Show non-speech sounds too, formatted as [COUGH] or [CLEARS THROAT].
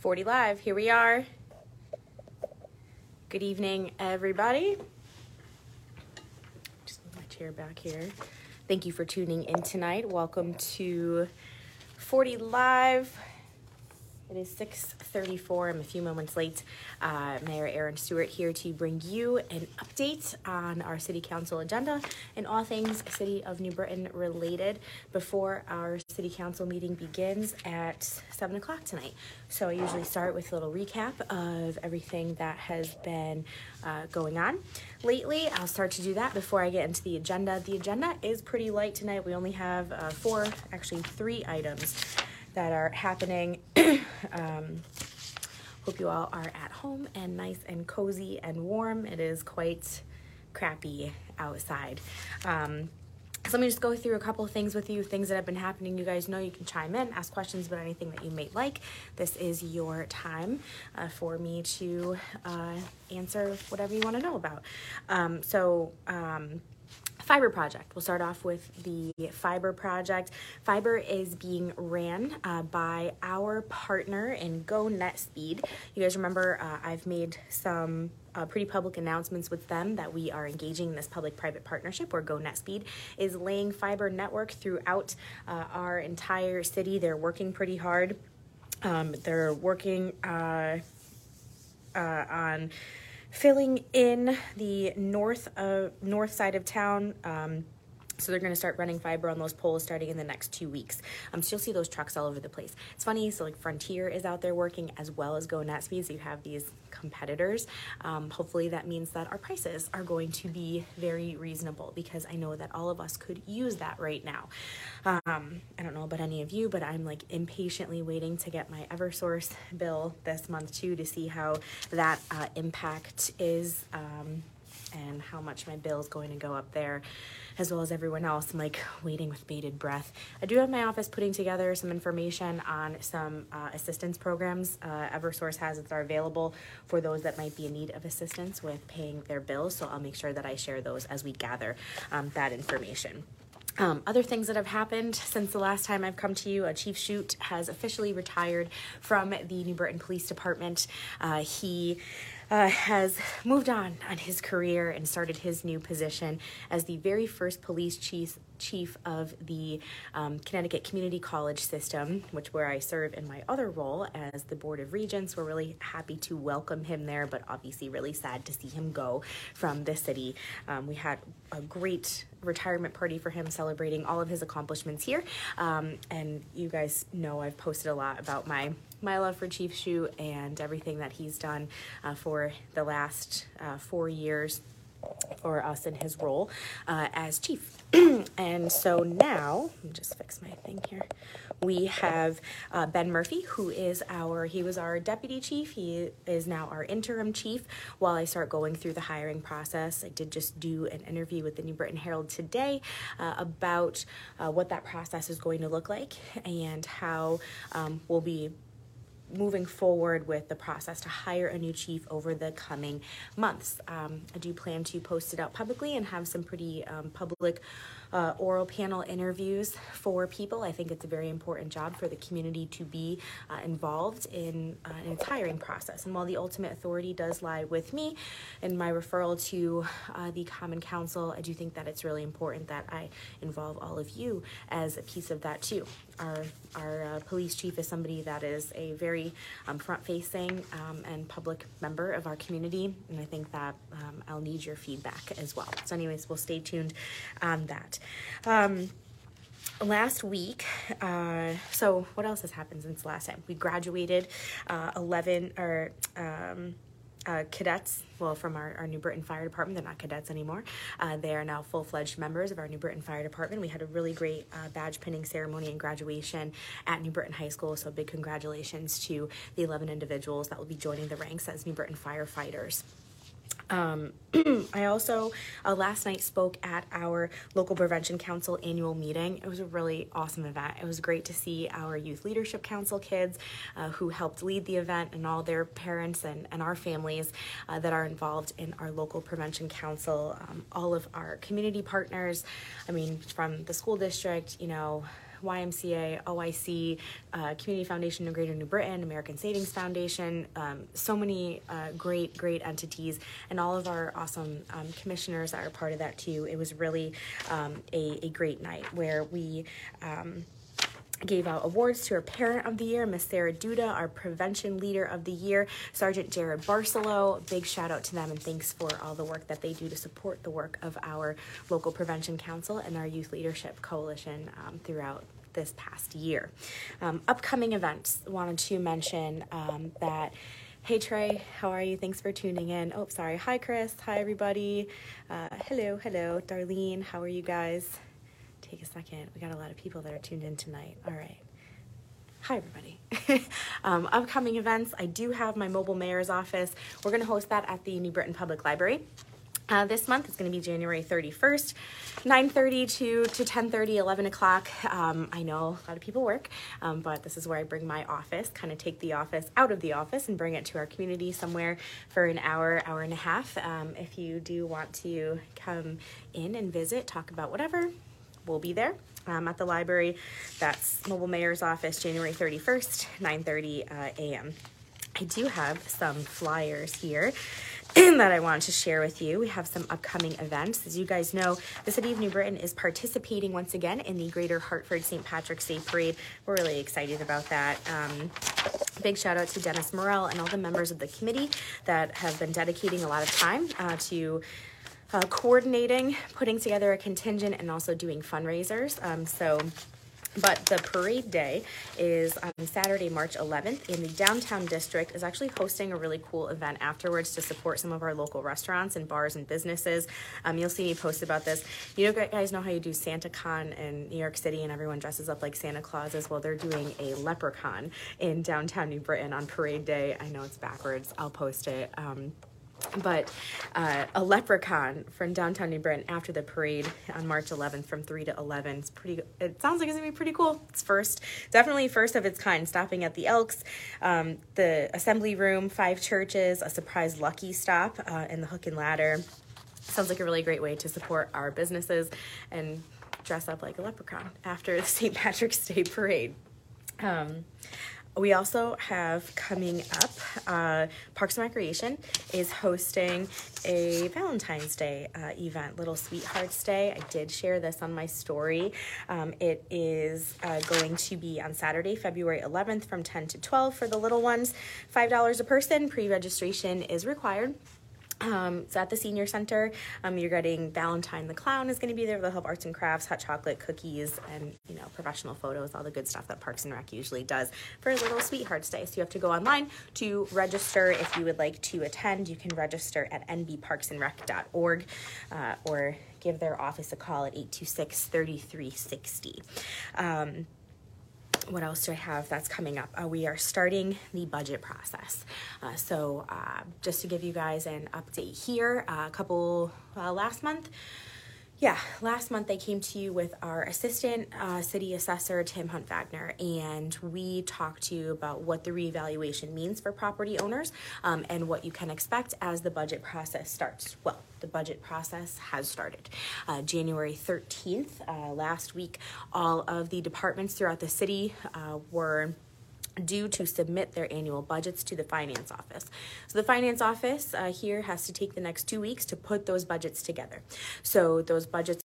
40 Live, here we are. Good evening, everybody. Just move my chair back here. Thank you for tuning in tonight. Welcome to 40 Live. It is 6:34. I'm a few moments late. Uh, Mayor Erin Stewart here to bring you an update on our City Council agenda and all things City of New Britain related before our City Council meeting begins at 7 o'clock tonight. So I usually start with a little recap of everything that has been uh, going on lately. I'll start to do that before I get into the agenda. The agenda is pretty light tonight. We only have uh, four, actually three items that are happening. [CLEARS THROAT] um, hope you all are at home and nice and cozy and warm. It is quite crappy outside. Um, so let me just go through a couple things with you, things that have been happening. You guys know you can chime in, ask questions about anything that you may like. This is your time uh, for me to uh, answer whatever you want to know about. Um, so, um, Fiber Project. We'll start off with the Fiber Project. Fiber is being ran uh, by our partner in Go NetSpeed. You guys remember uh, I've made some uh, pretty public announcements with them that we are engaging in this public-private partnership where Go NetSpeed is laying fiber network throughout uh, our entire city. They're working pretty hard. Um, they're working uh, uh, on filling in the north of north side of town. Um, so they're going to start running fiber on those poles starting in the next two weeks. Um, so you'll see those trucks all over the place. It's funny. So like Frontier is out there working as well as Go NetSpeed. So you have these competitors. Um, hopefully that means that our prices are going to be very reasonable because I know that all of us could use that right now. Um, I don't know about any of you, but I'm like impatiently waiting to get my Eversource bill this month too to see how that uh, impact is um, and how much my bill is going to go up there as well as everyone else. I'm like waiting with bated breath. I do have my office putting together some information on some uh, assistance programs uh, Eversource has that are available for those that might be in need of assistance with paying their bills. So I'll make sure that I share those as we gather um, that information. Um, other things that have happened since the last time I've come to you, uh, Chief Shute has officially retired from the New Britain Police Department. Uh, he uh, has moved on on his career and started his new position as the very first police chief chief of the um, Connecticut Community College System, which where I serve in my other role as the Board of Regents. We're really happy to welcome him there, but obviously really sad to see him go from the city. Um, we had a great retirement party for him celebrating all of his accomplishments here. Um, and you guys know I've posted a lot about my my love for Chief Shute and everything that he's done uh, for the last uh, four years for us in his role uh, as chief. [CLEARS THROAT] and so now, let me just fix my thing here. We have uh, Ben Murphy, who is our, he was our deputy chief. He is now our interim chief while I start going through the hiring process. I did just do an interview with the New Britain Herald today uh, about uh, what that process is going to look like and how um, we'll be moving forward with the process to hire a new chief over the coming months. Um, I do plan to post it out publicly and have some pretty um, public uh, oral panel interviews for people. I think it's a very important job for the community to be uh, involved in, uh, its hiring process. And while the ultimate authority does lie with me and my referral to uh, the Common Council, I do think that it's really important that I involve all of you as a piece of that too. Our, our uh, police chief is somebody that is a very um, front facing um, and public member of our community, and I think that um, I'll need your feedback as well. So, anyways, we'll stay tuned on that. Um, last week, uh, so what else has happened since last time? We graduated uh, 11 or um, uh, cadets, well, from our, our New Britain Fire Department. They're not cadets anymore. Uh, they are now full fledged members of our New Britain Fire Department. We had a really great uh, badge pinning ceremony and graduation at New Britain High School. So, big congratulations to the 11 individuals that will be joining the ranks as New Britain firefighters. Um, [CLEARS THROAT] I also uh, last night spoke at our local prevention council annual meeting. It was a really awesome event. It was great to see our youth leadership council kids uh, who helped lead the event and all their parents and, and our families uh, that are involved in our local prevention council. Um, all of our community partners, I mean, from the school district, you know, YMCA, OIC, uh, Community Foundation of Greater New Britain, American Savings Foundation, um, so many uh, great, great entities, and all of our awesome um, commissioners that are part of that too. It was really um, a, a great night where we um, gave out awards to our Parent of the Year, Miss Sarah Duda, our Prevention Leader of the Year, Sergeant Jared Barcelo. Big shout out to them and thanks for all the work that they do to support the work of our local Prevention Council and our Youth Leadership Coalition um, throughout this past year. Um, upcoming events, wanted to mention um, that. Hey Trey, how are you? Thanks for tuning in. Oh, sorry. Hi Chris. Hi everybody. Uh, hello, hello. Darlene, how are you guys? Take a second. We got a lot of people that are tuned in tonight. All right. Hi, everybody. [LAUGHS] um, upcoming events. I do have my mobile mayor's office. We're going to host that at the New Britain Public Library. Uh, this month is going to be January 31st, 9.30 to, to 10.30, 11 o'clock. Um, I know a lot of people work, um, but this is where I bring my office, kind of take the office out of the office and bring it to our community somewhere for an hour, hour and a half. Um, if you do want to come in and visit, talk about whatever, will be there um, at the library. That's Mobile Mayor's Office, January 31st, 9.30 uh, a.m. I do have some flyers here [CLEARS THROAT] that I wanted to share with you. We have some upcoming events. As you guys know, the City of New Britain is participating once again in the Greater Hartford St. Patrick's Day Parade. We're really excited about that. Um, big shout out to Dennis Morell and all the members of the committee that have been dedicating a lot of time uh, to uh, coordinating, putting together a contingent, and also doing fundraisers. Um, so, but the parade day is on Saturday, March 11th, in the downtown district. is actually hosting a really cool event afterwards to support some of our local restaurants and bars and businesses. Um, you'll see me post about this. You know, guys know how you do Santa Con in New York City, and everyone dresses up like Santa Clauses. Well, they're doing a leprechaun in downtown New Britain on parade day. I know it's backwards. I'll post it. Um, but uh, a leprechaun from downtown New Britain after the parade on March 11th from 3 to 11. It's pretty, it sounds like it's gonna be pretty cool. It's first, definitely first of its kind, stopping at the Elks, um, the Assembly Room, five churches, a surprise lucky stop, uh, and the Hook and Ladder. Sounds like a really great way to support our businesses and dress up like a leprechaun after the St. Patrick's Day parade. Um, we also have coming up, uh, Parks and Recreation is hosting a Valentine's Day uh, event, Little Sweethearts Day. I did share this on my story. Um, it is uh, going to be on Saturday, February 11th from 10 to 12 for the little ones. $5 a person, pre registration is required. Um, so at the senior center, um, you're getting Valentine the clown is going to be there. They'll have arts and crafts, hot chocolate, cookies, and you know professional photos, all the good stuff that Parks and Rec usually does for a little sweethearts day. So you have to go online to register if you would like to attend. You can register at nbparksandrec.org uh, or give their office a call at 826 3360. What else do I have that's coming up? Uh, we are starting the budget process. Uh, so, uh, just to give you guys an update here, uh, a couple uh, last month, yeah, last month I came to you with our assistant uh, city assessor, Tim Hunt Wagner, and we talked to you about what the reevaluation means for property owners um, and what you can expect as the budget process starts. Well, the budget process has started. Uh, January 13th, uh, last week, all of the departments throughout the city uh, were due to submit their annual budgets to the finance office. So the finance office uh, here has to take the next two weeks to put those budgets together. So those budgets